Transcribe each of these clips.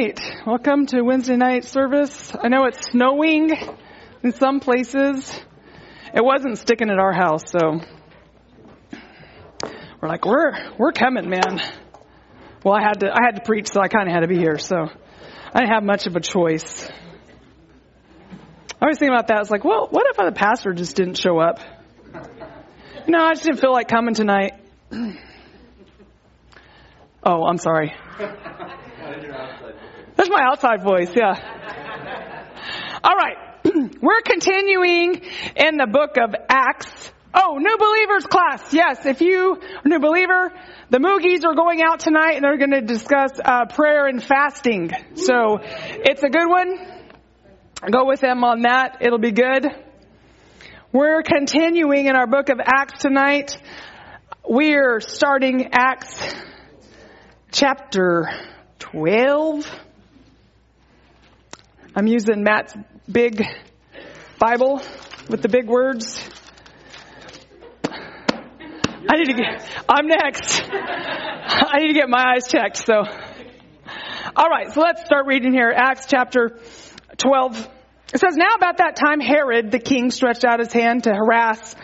right. Welcome to Wednesday night service. I know it's snowing in some places. It wasn't sticking at our house, so we're like, we're we're coming, man. Well, I had to I had to preach, so I kind of had to be here. So I didn't have much of a choice. I was thinking about that. I was like, well, what if the pastor just didn't show up? No, I just didn't feel like coming tonight. Oh, I'm sorry. My outside voice, yeah. All right. We're continuing in the book of Acts. Oh, new believers class. Yes, if you new believer, the Moogies are going out tonight and they're going to discuss uh, prayer and fasting. So it's a good one. Go with them on that. It'll be good. We're continuing in our book of Acts tonight. We're starting Acts chapter 12. I'm using Matt's big Bible with the big words. I need to get, I'm next. I need to get my eyes checked, so. Alright, so let's start reading here. Acts chapter 12. It says, Now about that time Herod the king stretched out his hand to harass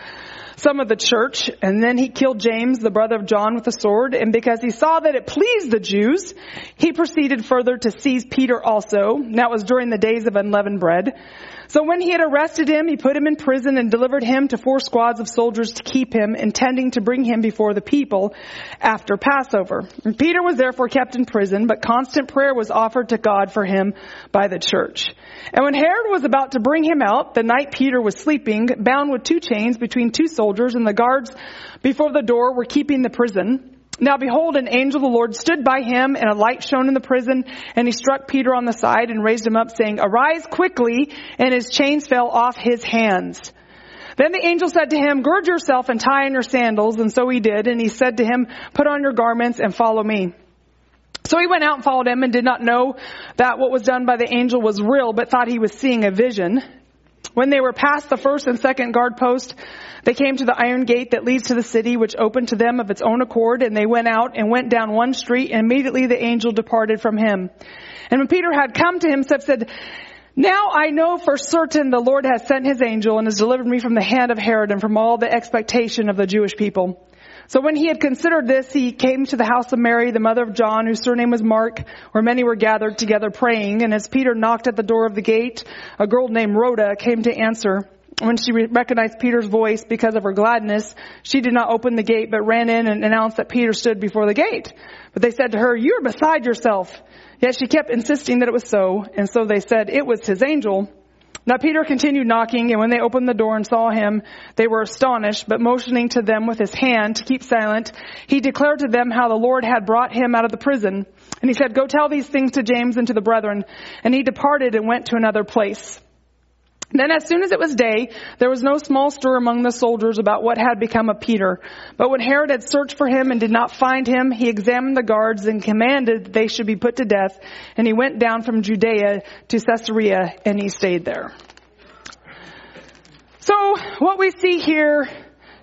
some of the church, and then he killed James, the brother of John, with a sword, and because he saw that it pleased the Jews, he proceeded further to seize Peter also. That was during the days of unleavened bread. So when he had arrested him, he put him in prison and delivered him to four squads of soldiers to keep him, intending to bring him before the people after Passover. And Peter was therefore kept in prison, but constant prayer was offered to God for him by the church. And when Herod was about to bring him out, the night Peter was sleeping, bound with two chains between two soldiers, and the guards before the door were keeping the prison. Now behold, an angel of the Lord stood by him and a light shone in the prison and he struck Peter on the side and raised him up saying, arise quickly and his chains fell off his hands. Then the angel said to him, gird yourself and tie on your sandals. And so he did. And he said to him, put on your garments and follow me. So he went out and followed him and did not know that what was done by the angel was real, but thought he was seeing a vision. When they were past the first and second guard post, they came to the iron gate that leads to the city, which opened to them of its own accord, and they went out and went down one street, and immediately the angel departed from him. And when Peter had come to himself, said, now I know for certain the Lord has sent his angel and has delivered me from the hand of Herod and from all the expectation of the Jewish people. So when he had considered this, he came to the house of Mary, the mother of John, whose surname was Mark, where many were gathered together praying. And as Peter knocked at the door of the gate, a girl named Rhoda came to answer. When she recognized Peter's voice because of her gladness, she did not open the gate, but ran in and announced that Peter stood before the gate. But they said to her, you're beside yourself. Yet she kept insisting that it was so, and so they said it was his angel. Now Peter continued knocking, and when they opened the door and saw him, they were astonished, but motioning to them with his hand to keep silent, he declared to them how the Lord had brought him out of the prison. And he said, go tell these things to James and to the brethren. And he departed and went to another place. Then as soon as it was day, there was no small stir among the soldiers about what had become of Peter. But when Herod had searched for him and did not find him, he examined the guards and commanded that they should be put to death. And he went down from Judea to Caesarea and he stayed there. So what we see here,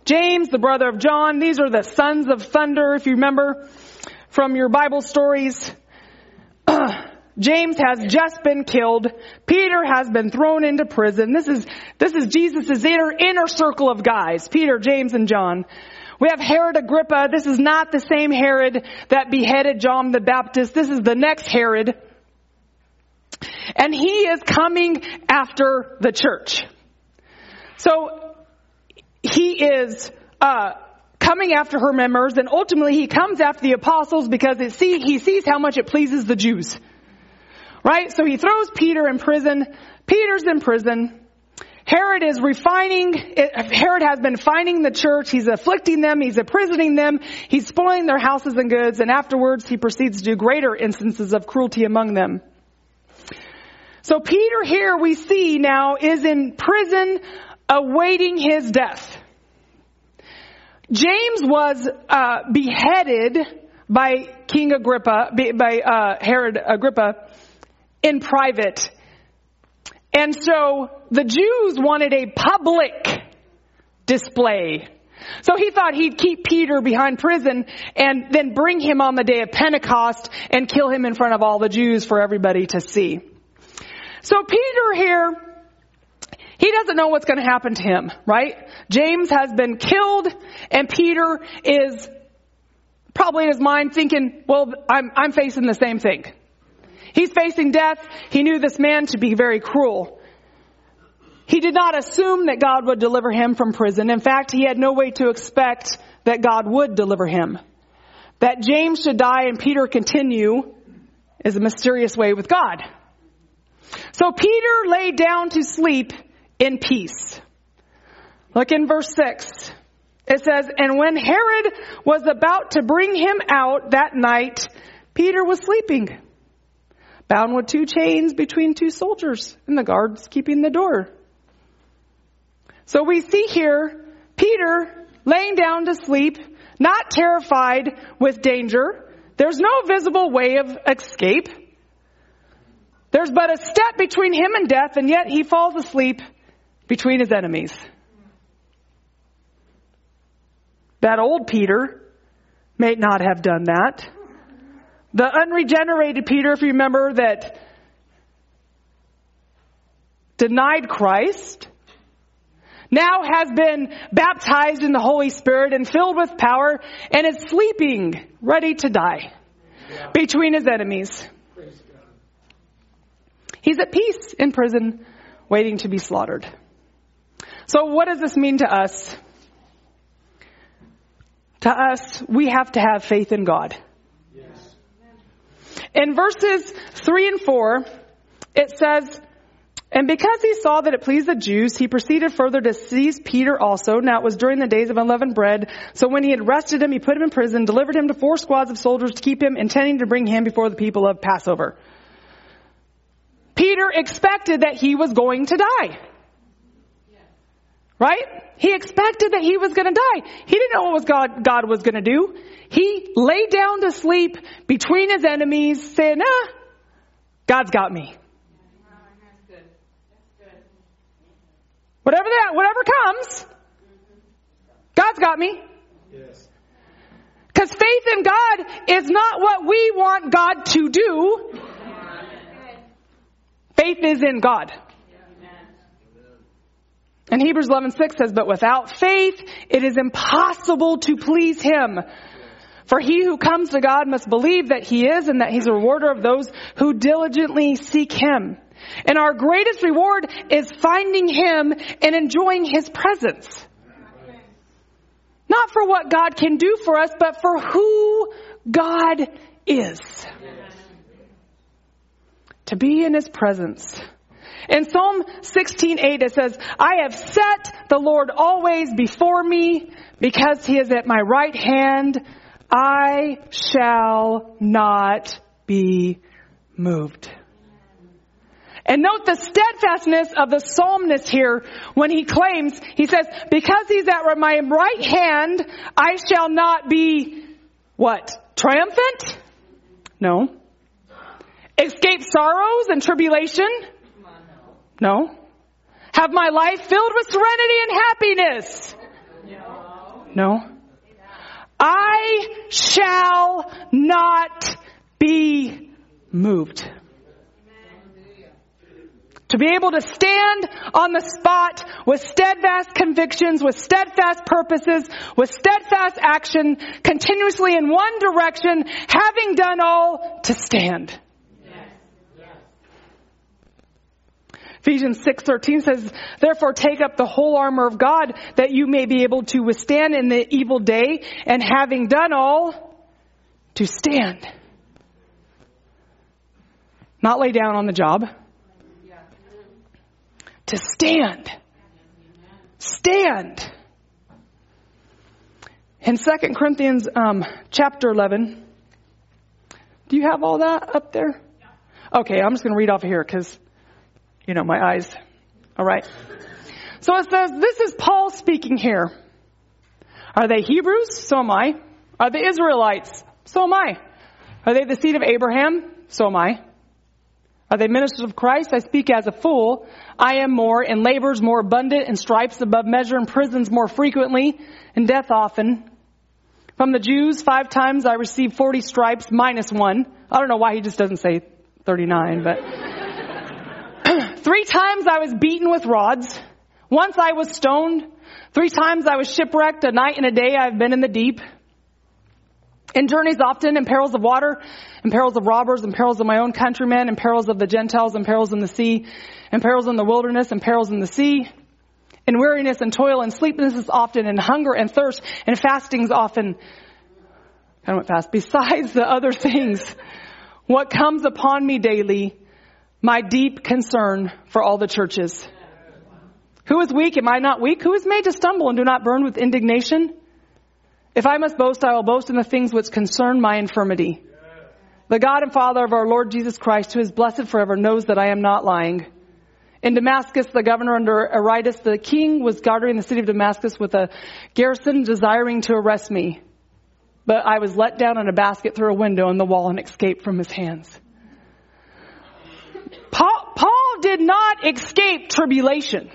James, the brother of John, these are the sons of thunder, if you remember from your Bible stories. James has just been killed. Peter has been thrown into prison. This is, this is Jesus' inner, inner circle of guys. Peter, James, and John. We have Herod Agrippa. This is not the same Herod that beheaded John the Baptist. This is the next Herod. And he is coming after the church. So, he is, uh, coming after her members and ultimately he comes after the apostles because see, he sees how much it pleases the Jews. Right? So he throws Peter in prison. Peter's in prison. Herod is refining, Herod has been finding the church, he's afflicting them, he's imprisoning them, he's spoiling their houses and goods, and afterwards he proceeds to do greater instances of cruelty among them. So Peter here we see now is in prison awaiting his death. James was uh, beheaded by King Agrippa, by uh, Herod Agrippa, in private. And so the Jews wanted a public display. So he thought he'd keep Peter behind prison and then bring him on the day of Pentecost and kill him in front of all the Jews for everybody to see. So Peter here, he doesn't know what's going to happen to him, right? James has been killed and Peter is probably in his mind thinking, well, I'm, I'm facing the same thing. He's facing death. He knew this man to be very cruel. He did not assume that God would deliver him from prison. In fact, he had no way to expect that God would deliver him. That James should die and Peter continue is a mysterious way with God. So Peter lay down to sleep in peace. Look in verse 6. It says, And when Herod was about to bring him out that night, Peter was sleeping, bound with two chains between two soldiers, and the guards keeping the door. So we see here Peter laying down to sleep, not terrified with danger. There's no visible way of escape. There's but a step between him and death, and yet he falls asleep between his enemies. That old Peter may not have done that. The unregenerated Peter, if you remember, that denied Christ, now has been baptized in the Holy Spirit and filled with power and is sleeping, ready to die yeah. between his enemies. He's at peace in prison, waiting to be slaughtered. So what does this mean to us? To us, we have to have faith in God. In verses 3 and 4, it says, and because he saw that it pleased the Jews, he proceeded further to seize Peter also. Now it was during the days of unleavened bread. So when he had arrested him, he put him in prison, delivered him to four squads of soldiers to keep him, intending to bring him before the people of Passover. Peter expected that he was going to die. Right? He expected that he was going to die. He didn't know what God, God was going to do. He lay down to sleep between his enemies saying, ah, God's got me. Whatever that, whatever comes, God's got me. Yes. Because faith in God is not what we want God to do. Faith is in God. And Hebrews 11:6 says, "But without faith, it is impossible to please Him. For he who comes to God must believe that He is and that He's a rewarder of those who diligently seek Him." And our greatest reward is finding Him and enjoying His presence. Not for what God can do for us, but for who God is. To be in His presence. In Psalm 16:8 it says, "I have set the Lord always before me because he is at my right hand, I shall not be moved." And note the steadfastness of the psalmist here when he claims, he says, because he's at my right hand, I shall not be, what? Triumphant? No. Escape sorrows and tribulation? No. Have my life filled with serenity and happiness? No. No. I shall not be moved. To be able to stand on the spot with steadfast convictions, with steadfast purposes, with steadfast action, continuously in one direction, having done all to stand. Ephesians 6:13 says, "Therefore take up the whole armor of God that you may be able to withstand in the evil day, and having done all, to stand." Not lay down on the job. To stand. Stand. In 2 Corinthians um, chapter 11, do you have all that up there? Okay, I'm just going to read off of here because you know, my eyes. All right. So it says, this is Paul speaking here. Are they Hebrews? So am I. Are they Israelites? So am I. Are they the seed of Abraham? So am I. Are they ministers of Christ? I speak as a fool. I am more, in labors more abundant, in stripes above measure, in prisons more frequently, in death often. From the Jews, five times I received 40 stripes minus one. I don't know why he just doesn't say 39, but. Three times I was beaten with rods. Once I was stoned. Three times I was shipwrecked. A night and a day I've been in the deep. In journeys often, in perils of water, in perils of robbers, in perils of my own countrymen, in perils of the Gentiles, in perils in the sea, in perils in the wilderness, in perils in the sea, in weariness and toil and sleeplessness often, in hunger and thirst, and fastings often. I went fast. Besides the other things, what comes upon me daily, my deep concern for all the churches. Who is weak? Am I not weak? Who is made to stumble and do not burn with indignation? If I must boast, I will boast in the things which concern my infirmity. The God and Father of our Lord Jesus Christ, who is blessed forever, knows that I am not lying. In Damascus, the governor under Aretas the king was guarding the city of Damascus with a garrison desiring to arrest me. But I was let down in a basket through a window in the wall and escaped from his hands. Did not escape tribulation.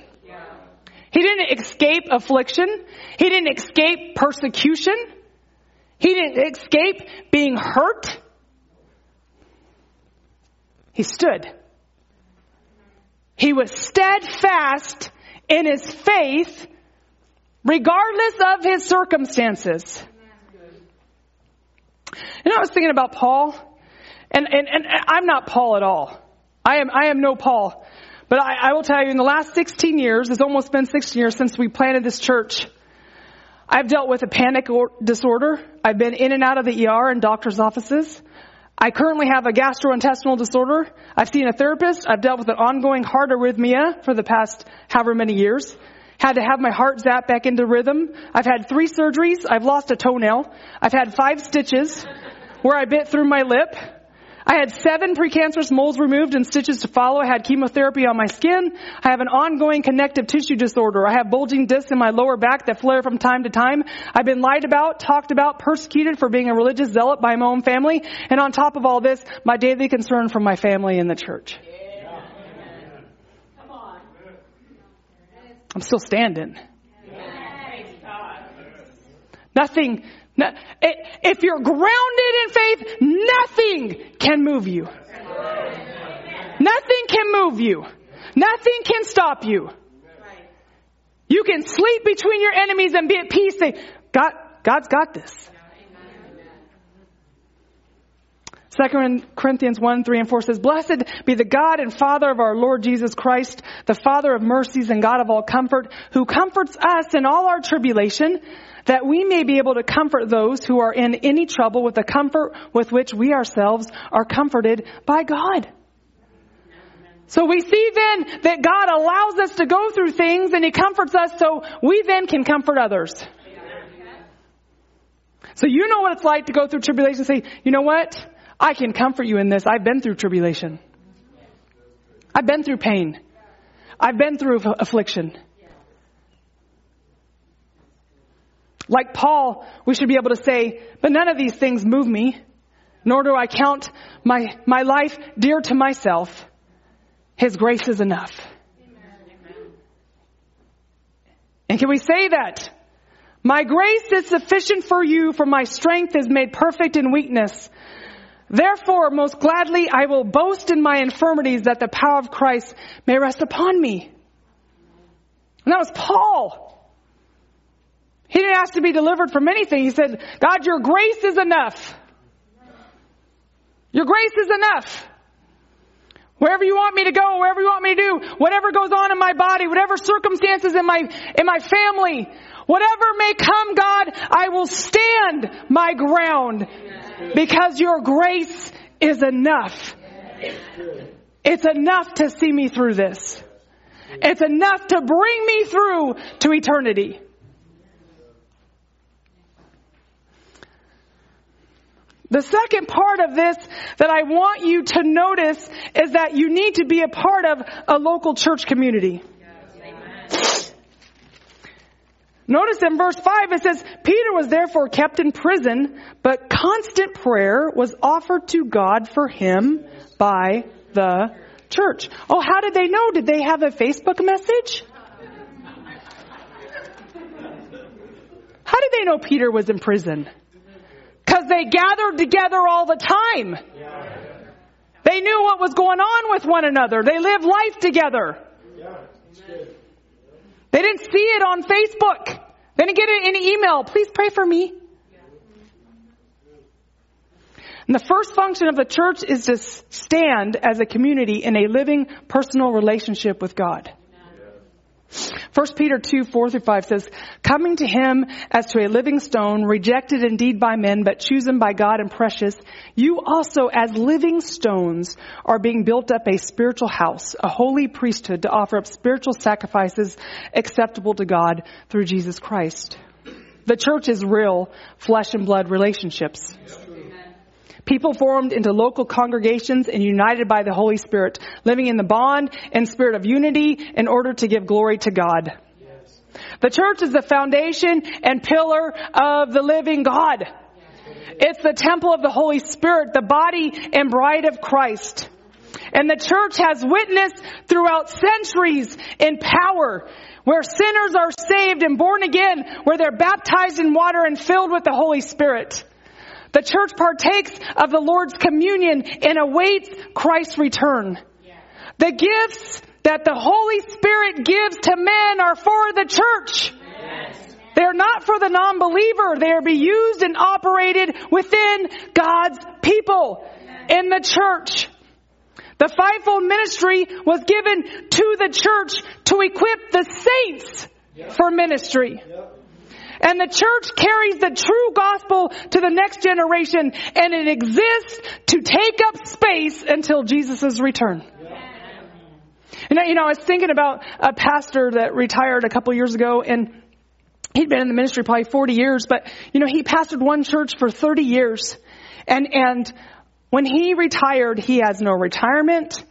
He didn't escape affliction. He didn't escape persecution. He didn't escape being hurt. He stood. He was steadfast in his faith regardless of his circumstances. And I was thinking about Paul, and, and, and I'm not Paul at all. I am, I am no Paul. But I, I will tell you, in the last 16 years, it's almost been 16 years since we planted this church, I've dealt with a panic disorder. I've been in and out of the ER and doctor's offices. I currently have a gastrointestinal disorder. I've seen a therapist. I've dealt with an ongoing heart arrhythmia for the past however many years. Had to have my heart zapped back into rhythm. I've had three surgeries. I've lost a toenail. I've had five stitches where I bit through my lip. I had seven precancerous moles removed and stitches to follow. I had chemotherapy on my skin. I have an ongoing connective tissue disorder. I have bulging discs in my lower back that flare from time to time. I've been lied about, talked about, persecuted for being a religious zealot by my own family. And on top of all this, my daily concern for my family and the church. I'm still standing. Nothing if you're grounded in faith, nothing can move you. Nothing can move you. Nothing can stop you. You can sleep between your enemies and be at peace. God, God's got this. Second Corinthians 1, 3 and 4 says, Blessed be the God and Father of our Lord Jesus Christ, the Father of mercies and God of all comfort, who comforts us in all our tribulation, that we may be able to comfort those who are in any trouble with the comfort with which we ourselves are comforted by God. So we see then that God allows us to go through things and He comforts us so we then can comfort others. So you know what it's like to go through tribulation and say, you know what? I can comfort you in this. I've been through tribulation. I've been through pain. I've been through affliction. Like Paul, we should be able to say, but none of these things move me, nor do I count my, my life dear to myself. His grace is enough. And can we say that? My grace is sufficient for you, for my strength is made perfect in weakness. Therefore, most gladly I will boast in my infirmities that the power of Christ may rest upon me. And that was Paul. He didn't ask to be delivered from anything. He said, God, your grace is enough. Your grace is enough. Wherever you want me to go, wherever you want me to do, whatever goes on in my body, whatever circumstances in my, in my family, whatever may come, God, I will stand my ground because your grace is enough. It's enough to see me through this. It's enough to bring me through to eternity. The second part of this that I want you to notice is that you need to be a part of a local church community. Notice in verse 5 it says, Peter was therefore kept in prison, but constant prayer was offered to God for him by the church. Oh, how did they know? Did they have a Facebook message? How did they know Peter was in prison? Because they gathered together all the time. They knew what was going on with one another. They lived life together. They didn't see it on Facebook. They didn't get it in email. Please pray for me. And the first function of the church is to stand as a community in a living personal relationship with God. 1 Peter 2, 4 through 5 says, Coming to him as to a living stone, rejected indeed by men, but chosen by God and precious, you also as living stones are being built up a spiritual house, a holy priesthood to offer up spiritual sacrifices acceptable to God through Jesus Christ. The church is real flesh and blood relationships. People formed into local congregations and united by the Holy Spirit, living in the bond and spirit of unity in order to give glory to God. The church is the foundation and pillar of the living God. It's the temple of the Holy Spirit, the body and bride of Christ. And the church has witnessed throughout centuries in power where sinners are saved and born again, where they're baptized in water and filled with the Holy Spirit. The church partakes of the Lord's communion and awaits Christ's return. The gifts that the Holy Spirit gives to men are for the church. They are not for the non-believer. They are be used and operated within God's people in the church. The fivefold ministry was given to the church to equip the saints for ministry. And the church carries the true gospel to the next generation and it exists to take up space until Jesus' return. And you know, I was thinking about a pastor that retired a couple years ago and he'd been in the ministry probably 40 years, but you know, he pastored one church for 30 years. And, and when he retired, he has no retirement.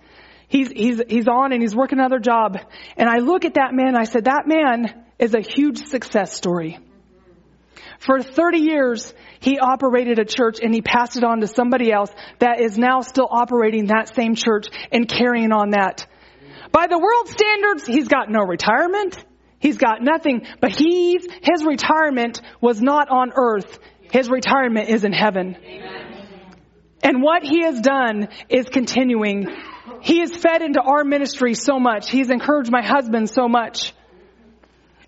He's, he's, he's on and he's working another job. And I look at that man, I said, that man is a huge success story. For 30 years, he operated a church and he passed it on to somebody else that is now still operating that same church and carrying on that. By the world standards, he's got no retirement. He's got nothing, but he's, his retirement was not on earth. His retirement is in heaven. And what he has done is continuing. He has fed into our ministry so much. He's encouraged my husband so much.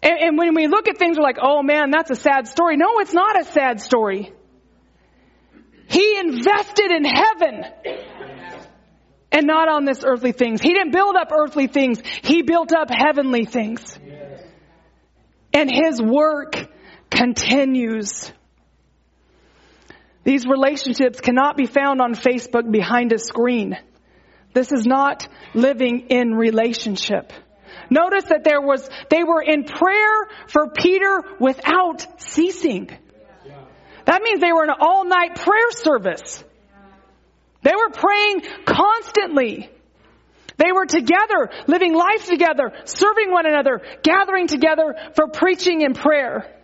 And, and when we look at things, we're like, oh man, that's a sad story. No, it's not a sad story. He invested in heaven and not on this earthly things. He didn't build up earthly things. He built up heavenly things. And his work continues. These relationships cannot be found on Facebook behind a screen. This is not living in relationship. Notice that there was, they were in prayer for Peter without ceasing. That means they were in an all night prayer service. They were praying constantly. They were together, living life together, serving one another, gathering together for preaching and prayer.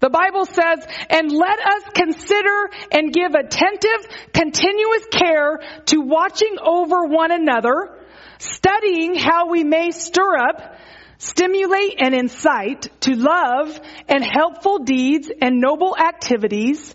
The Bible says, and let us consider and give attentive, continuous care to watching over one another studying how we may stir up, stimulate and incite to love and helpful deeds and noble activities,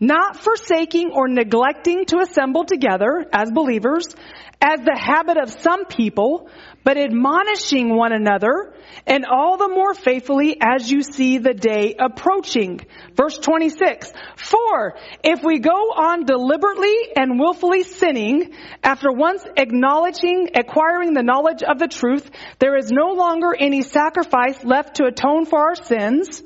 not forsaking or neglecting to assemble together as believers, as the habit of some people, but admonishing one another, and all the more faithfully as you see the day approaching. Verse 26. For if we go on deliberately and willfully sinning, after once acknowledging, acquiring the knowledge of the truth, there is no longer any sacrifice left to atone for our sins,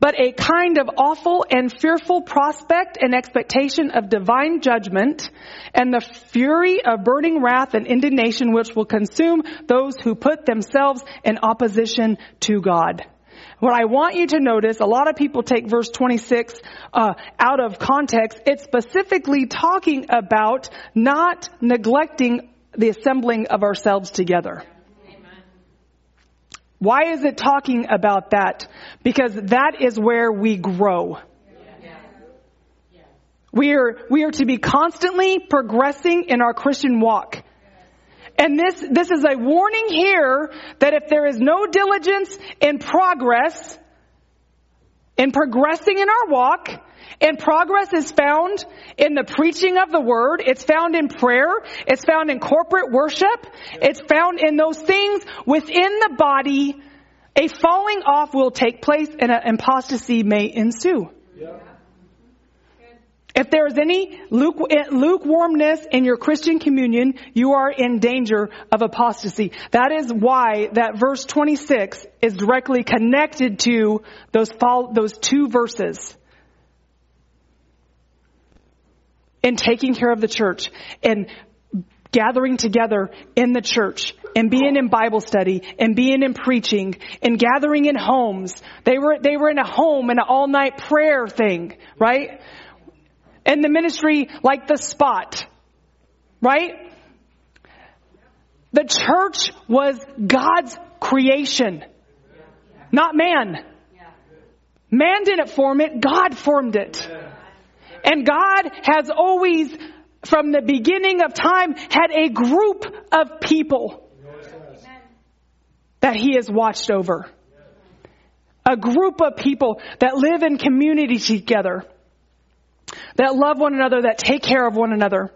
but a kind of awful and fearful prospect and expectation of divine judgment and the fury of burning wrath and indignation which will consume those who put themselves in opposition to God. What I want you to notice, a lot of people take verse 26 uh, out of context. It's specifically talking about not neglecting the assembling of ourselves together. Why is it talking about that? Because that is where we grow. We are, we are to be constantly progressing in our Christian walk. And this, this is a warning here that if there is no diligence in progress, in progressing in our walk, and progress is found in the preaching of the word. It's found in prayer. It's found in corporate worship. It's found in those things within the body. A falling off will take place and an apostasy may ensue. If there is any eh, lukewarmness in your Christian communion, you are in danger of apostasy. That is why that verse 26 is directly connected to those, those two verses. In taking care of the church and gathering together in the church and being in Bible study and being in preaching and gathering in homes. They were, they were in a home an all night prayer thing, right? and the ministry like the spot. Right? The church was God's creation, not man. Man didn't form it, God formed it. And God has always, from the beginning of time, had a group of people that He has watched over. A group of people that live in community together that love one another, that take care of one another.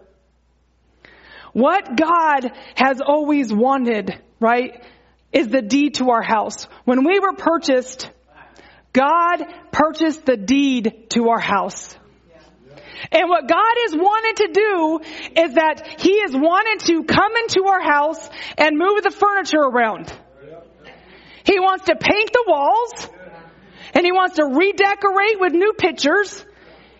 What God has always wanted, right, is the deed to our house. When we were purchased, God purchased the deed to our house. And what God is wanted to do is that He is wanted to come into our house and move the furniture around. He wants to paint the walls and He wants to redecorate with new pictures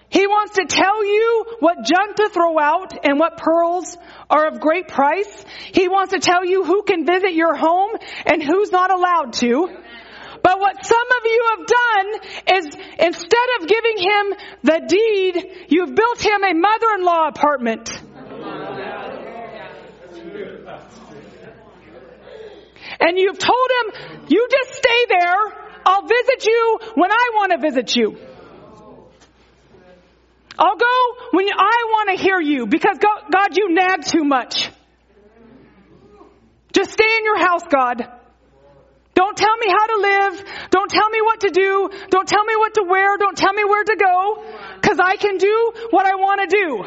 he wants to tell you what junk to throw out and what pearls are of great price. He wants to tell you who can visit your home and who's not allowed to. But what some of you have done is instead of giving him the deed, you've built him a mother-in-law apartment. And you've told him, you just stay there. I'll visit you when I want to visit you. I'll go when I want to hear you because God, you nag too much. Just stay in your house, God. Don't tell me how to live. Don't tell me what to do. Don't tell me what to wear. Don't tell me where to go because I can do what I want to do.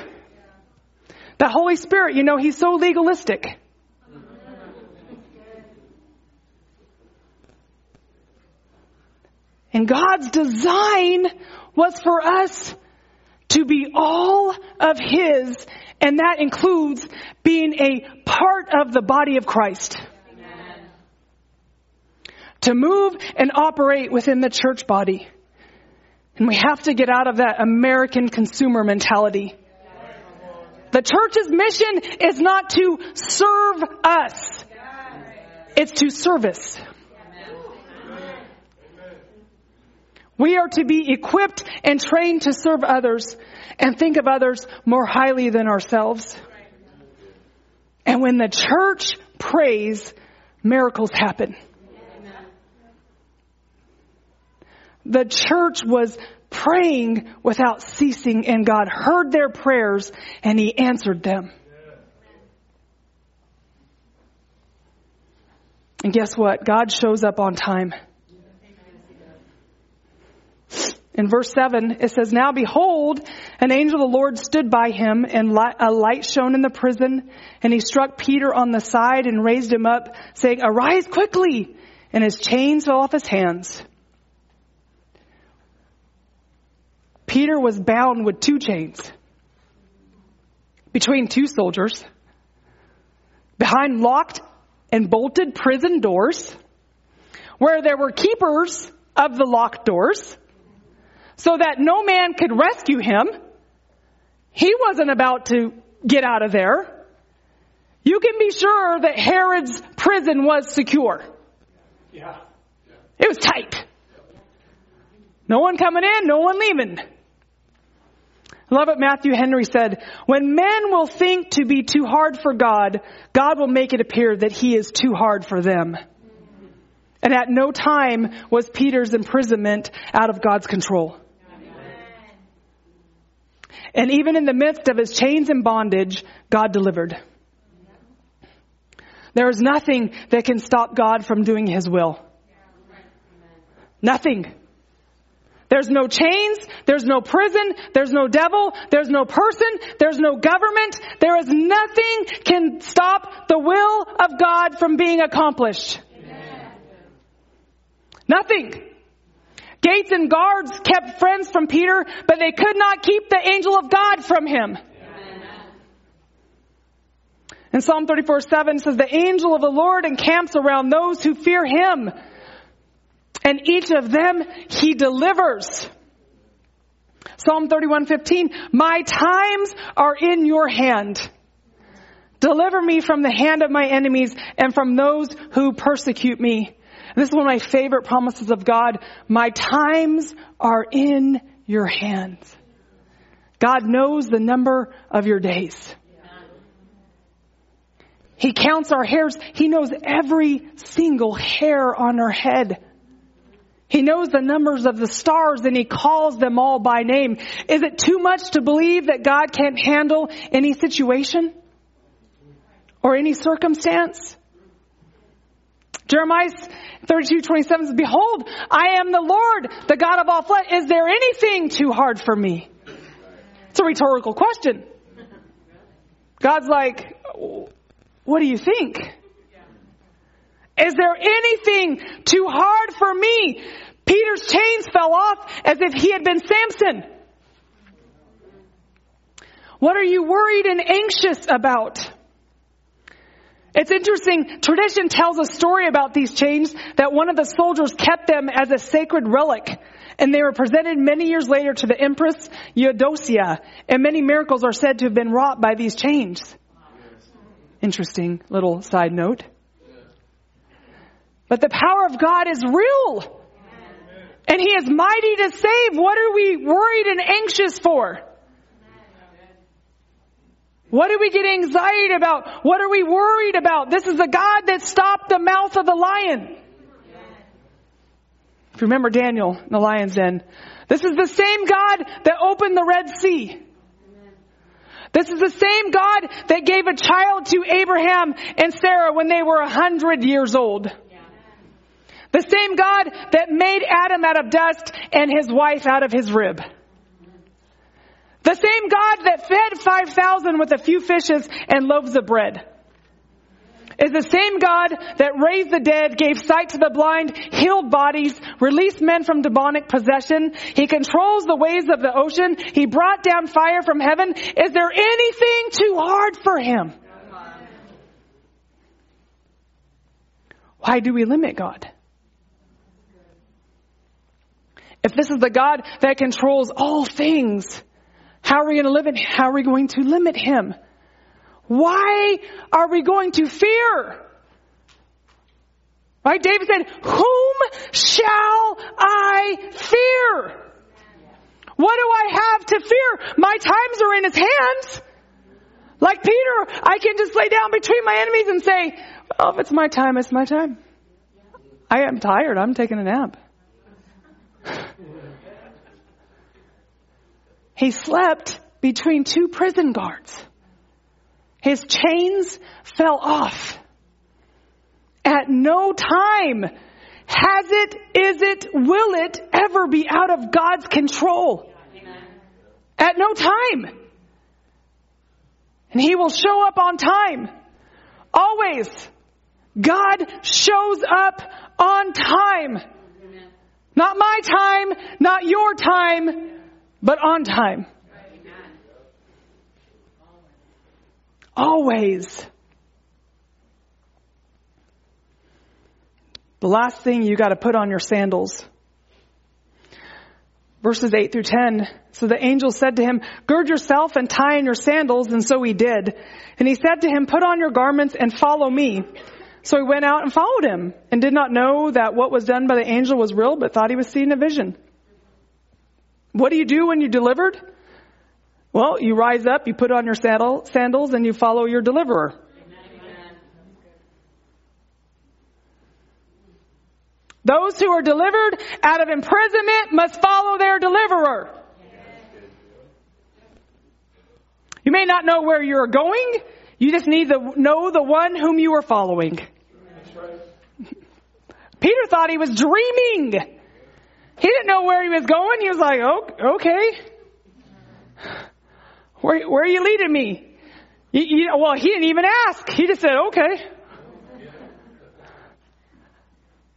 The Holy Spirit, you know, He's so legalistic. And God's design was for us to be all of His, and that includes being a part of the body of Christ. To move and operate within the church body. And we have to get out of that American consumer mentality. The church's mission is not to serve us. It's to service. We are to be equipped and trained to serve others and think of others more highly than ourselves. And when the church prays, miracles happen. The church was praying without ceasing and God heard their prayers and He answered them. And guess what? God shows up on time. In verse 7, it says, Now behold, an angel of the Lord stood by him, and a light shone in the prison, and he struck Peter on the side and raised him up, saying, Arise quickly! And his chains fell off his hands. Peter was bound with two chains between two soldiers, behind locked and bolted prison doors, where there were keepers of the locked doors so that no man could rescue him. He wasn't about to get out of there. You can be sure that Herod's prison was secure. Yeah. It was tight. No one coming in, no one leaving. I love what Matthew Henry said. When men will think to be too hard for God, God will make it appear that he is too hard for them. And at no time was Peter's imprisonment out of God's control. And even in the midst of his chains and bondage, God delivered. There is nothing that can stop God from doing his will. Nothing. There's no chains, there's no prison, there's no devil, there's no person, there's no government, there is nothing can stop the will of God from being accomplished. Amen. Nothing. Gates and guards kept friends from Peter, but they could not keep the angel of God from him. And Psalm 34 7 says, The angel of the Lord encamps around those who fear him and each of them he delivers. Psalm 31:15 My times are in your hand. Deliver me from the hand of my enemies and from those who persecute me. This is one of my favorite promises of God. My times are in your hands. God knows the number of your days. He counts our hairs. He knows every single hair on our head. He knows the numbers of the stars and he calls them all by name. Is it too much to believe that God can't handle any situation? Or any circumstance? Jeremiah 32, 27 says, Behold, I am the Lord, the God of all flesh. Is there anything too hard for me? It's a rhetorical question. God's like, what do you think? Is there anything too hard for me? Peter's chains fell off as if he had been Samson. What are you worried and anxious about? It's interesting. Tradition tells a story about these chains that one of the soldiers kept them as a sacred relic and they were presented many years later to the Empress Eudocia and many miracles are said to have been wrought by these chains. Interesting little side note. But the power of God is real. And He is mighty to save. What are we worried and anxious for? What do we get anxiety about? What are we worried about? This is the God that stopped the mouth of the lion. If you remember Daniel in the lion's den, this is the same God that opened the Red Sea. This is the same God that gave a child to Abraham and Sarah when they were a hundred years old. The same God that made Adam out of dust and his wife out of his rib. The same God that fed 5,000 with a few fishes and loaves of bread. Is the same God that raised the dead, gave sight to the blind, healed bodies, released men from demonic possession. He controls the waves of the ocean. He brought down fire from heaven. Is there anything too hard for him? Why do we limit God? If this is the God that controls all things, how are we going to live how are we going to limit him? Why are we going to fear? Right? David said, whom shall I fear? What do I have to fear? My times are in his hands. Like Peter, I can just lay down between my enemies and say, well, if it's my time, it's my time. I am tired. I'm taking a nap. He slept between two prison guards. His chains fell off. At no time has it, is it, will it ever be out of God's control. At no time. And He will show up on time. Always. God shows up on time. Not my time, not your time, but on time. Always. The last thing you got to put on your sandals. Verses 8 through 10. So the angel said to him, Gird yourself and tie in your sandals, and so he did. And he said to him, Put on your garments and follow me. So he went out and followed him, and did not know that what was done by the angel was real, but thought he was seeing a vision. What do you do when you're delivered? Well, you rise up, you put on your saddle, sandals, and you follow your deliverer. Those who are delivered out of imprisonment must follow their deliverer. You may not know where you're going. You just need to know the one whom you are following. Peter thought he was dreaming. He didn't know where he was going. He was like, oh, okay. Where, where are you leading me? You, you, well, he didn't even ask. He just said, okay.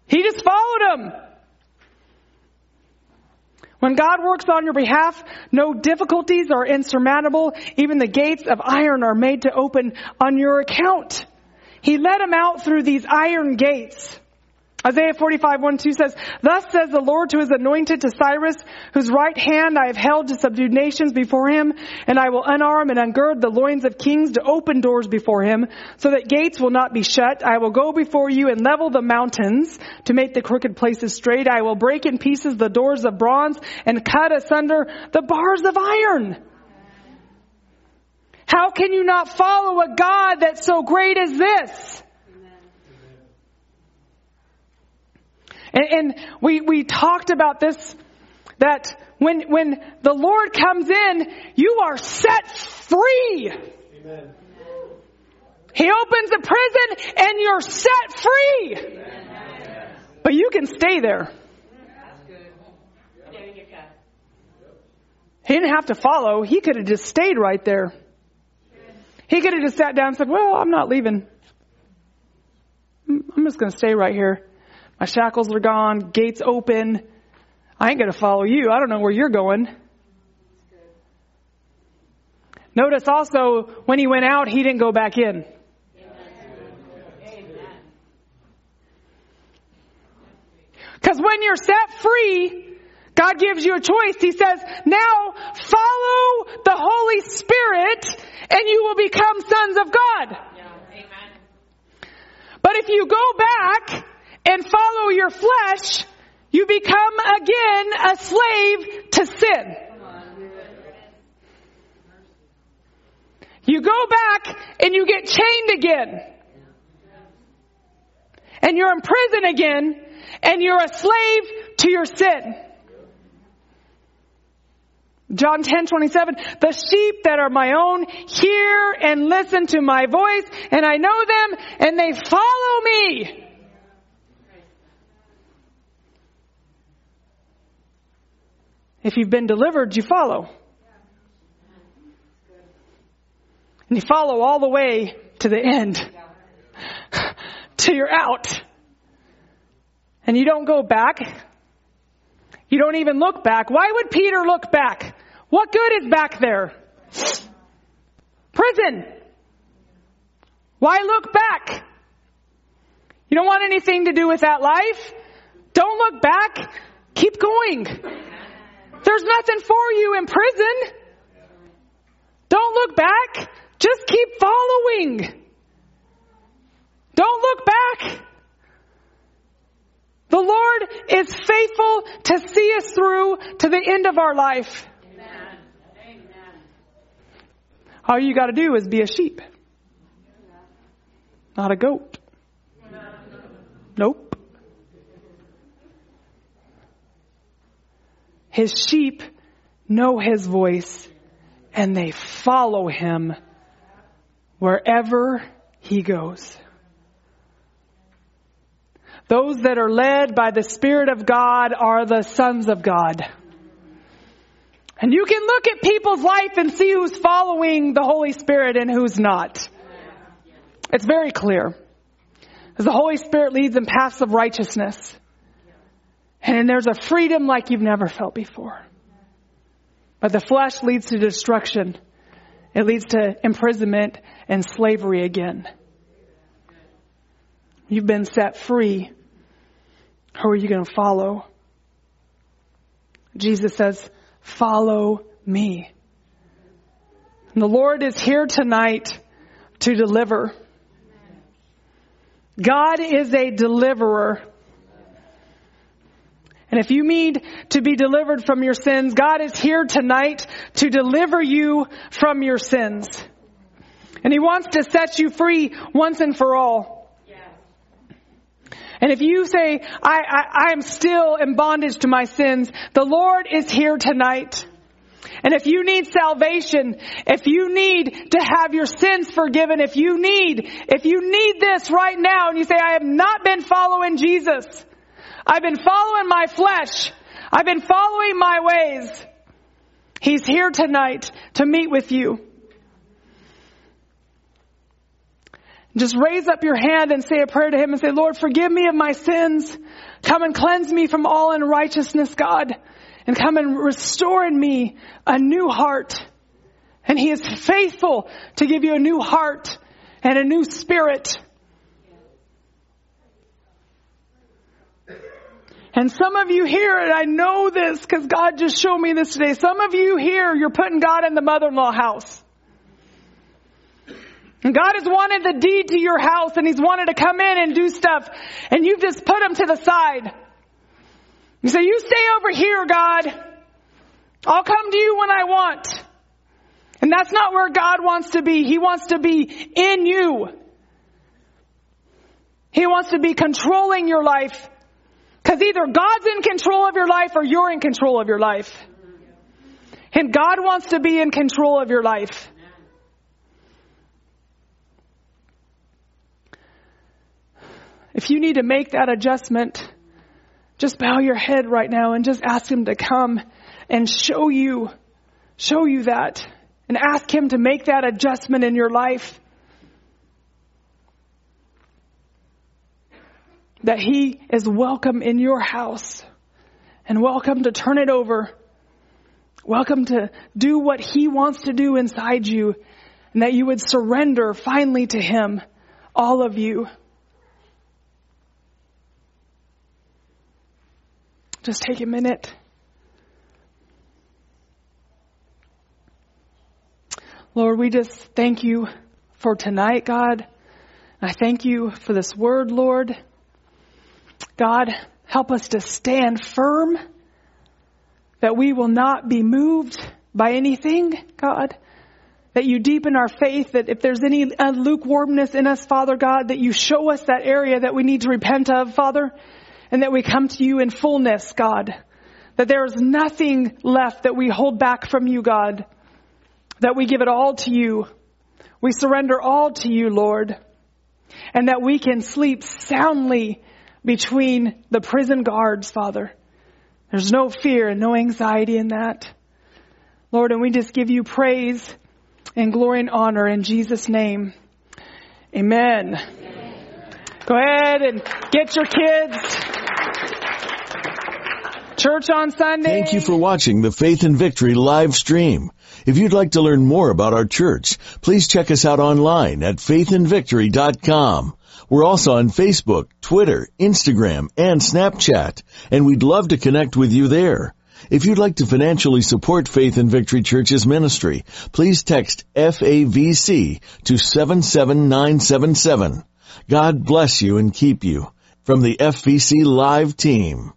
He just followed him. When God works on your behalf, no difficulties are insurmountable. Even the gates of iron are made to open on your account. He led him out through these iron gates. Isaiah 45, 1, 2 says, Thus says the Lord to his anointed, to Cyrus, whose right hand I have held to subdue nations before him, and I will unarm and ungird the loins of kings to open doors before him, so that gates will not be shut. I will go before you and level the mountains to make the crooked places straight. I will break in pieces the doors of bronze and cut asunder the bars of iron. How can you not follow a God that's so great as this? And, and we, we talked about this, that when, when the Lord comes in, you are set free. Amen. He opens a prison and you're set free. Amen. But you can stay there. He didn't have to follow. He could have just stayed right there. He could have just sat down and said, well, I'm not leaving. I'm just going to stay right here. My shackles are gone, gates open. I ain't going to follow you. I don't know where you're going. Notice also when he went out, he didn't go back in. Because when you're set free, God gives you a choice. He says, now follow the Holy Spirit and you will become sons of God. But if you go back and follow your flesh, you become again a slave to sin. You go back and you get chained again. And you're in prison again and you're a slave to your sin. John 10, 27, the sheep that are my own hear and listen to my voice and I know them and they follow me. If you've been delivered, you follow. And you follow all the way to the end. Till you're out. And you don't go back. You don't even look back. Why would Peter look back? What good is back there? Prison. Why look back? You don't want anything to do with that life? Don't look back. Keep going. There's nothing for you in prison. Don't look back. Just keep following. Don't look back. The Lord is faithful to see us through to the end of our life. Amen. All you got to do is be a sheep, not a goat. Nope. His sheep know his voice and they follow him wherever he goes. Those that are led by the Spirit of God are the sons of God. And you can look at people's life and see who's following the Holy Spirit and who's not. It's very clear. As the Holy Spirit leads in paths of righteousness. And there's a freedom like you've never felt before. But the flesh leads to destruction. It leads to imprisonment and slavery again. You've been set free. Who are you going to follow? Jesus says, follow me. And the Lord is here tonight to deliver. God is a deliverer. And if you need to be delivered from your sins, God is here tonight to deliver you from your sins. And He wants to set you free once and for all. And if you say, I, I, I am still in bondage to my sins, the Lord is here tonight. And if you need salvation, if you need to have your sins forgiven, if you need, if you need this right now and you say, I have not been following Jesus. I've been following my flesh. I've been following my ways. He's here tonight to meet with you. Just raise up your hand and say a prayer to Him and say, Lord, forgive me of my sins. Come and cleanse me from all unrighteousness, God and come and restore in me a new heart. And He is faithful to give you a new heart and a new spirit. And some of you here, and I know this because God just showed me this today, some of you here, you're putting God in the mother-in-law house. And God has wanted the deed to your house and He's wanted to come in and do stuff and you've just put Him to the side. You say, you stay over here, God. I'll come to you when I want. And that's not where God wants to be. He wants to be in you. He wants to be controlling your life. Cause either God's in control of your life or you're in control of your life. And God wants to be in control of your life. If you need to make that adjustment, just bow your head right now and just ask Him to come and show you, show you that and ask Him to make that adjustment in your life. That He is welcome in your house and welcome to turn it over. Welcome to do what He wants to do inside you and that you would surrender finally to Him, all of you. Just take a minute. Lord, we just thank you for tonight, God. I thank you for this word, Lord. God, help us to stand firm that we will not be moved by anything, God. That you deepen our faith, that if there's any uh, lukewarmness in us, Father God, that you show us that area that we need to repent of, Father and that we come to you in fullness, God. That there is nothing left that we hold back from you, God. That we give it all to you. We surrender all to you, Lord. And that we can sleep soundly between the prison guards, Father. There's no fear and no anxiety in that. Lord, and we just give you praise and glory and honor in Jesus' name. Amen. Go ahead and get your kids. Church on Sunday. Thank you for watching the Faith and Victory live stream. If you'd like to learn more about our church, please check us out online at faithandvictory.com. We're also on Facebook, Twitter, Instagram, and Snapchat, and we'd love to connect with you there. If you'd like to financially support Faith and Victory Church's ministry, please text FAVC to 77977. God bless you and keep you. From the FVC Live team.